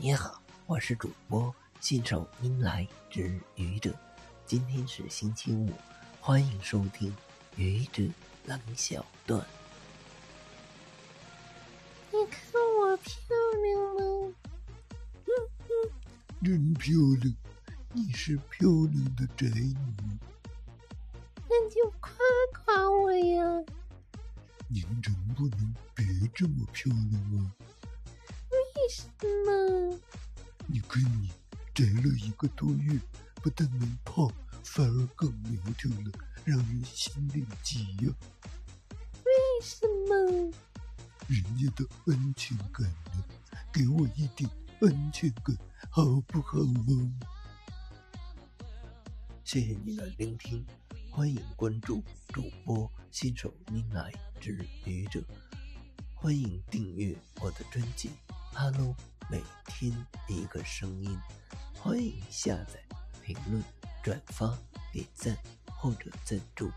你好，我是主播信手拈来之愚者。今天是星期五，欢迎收听愚者冷小段。你看我漂亮吗？嗯嗯，真漂亮，你是漂亮的宅女。那就夸夸我呀！您能不能别这么漂亮啊？为什么？你看你宅了一个多月，不但没胖，反而更苗条了，让人心里急呀。为什么？人家的安全感呢？给我一点安全感，好不好嘛？谢谢你的聆听，欢迎关注主播新手拈来之愚者，欢迎订阅我的专辑。Hello，每天一个声音，欢迎下载、评论、转发、点赞或者赞助。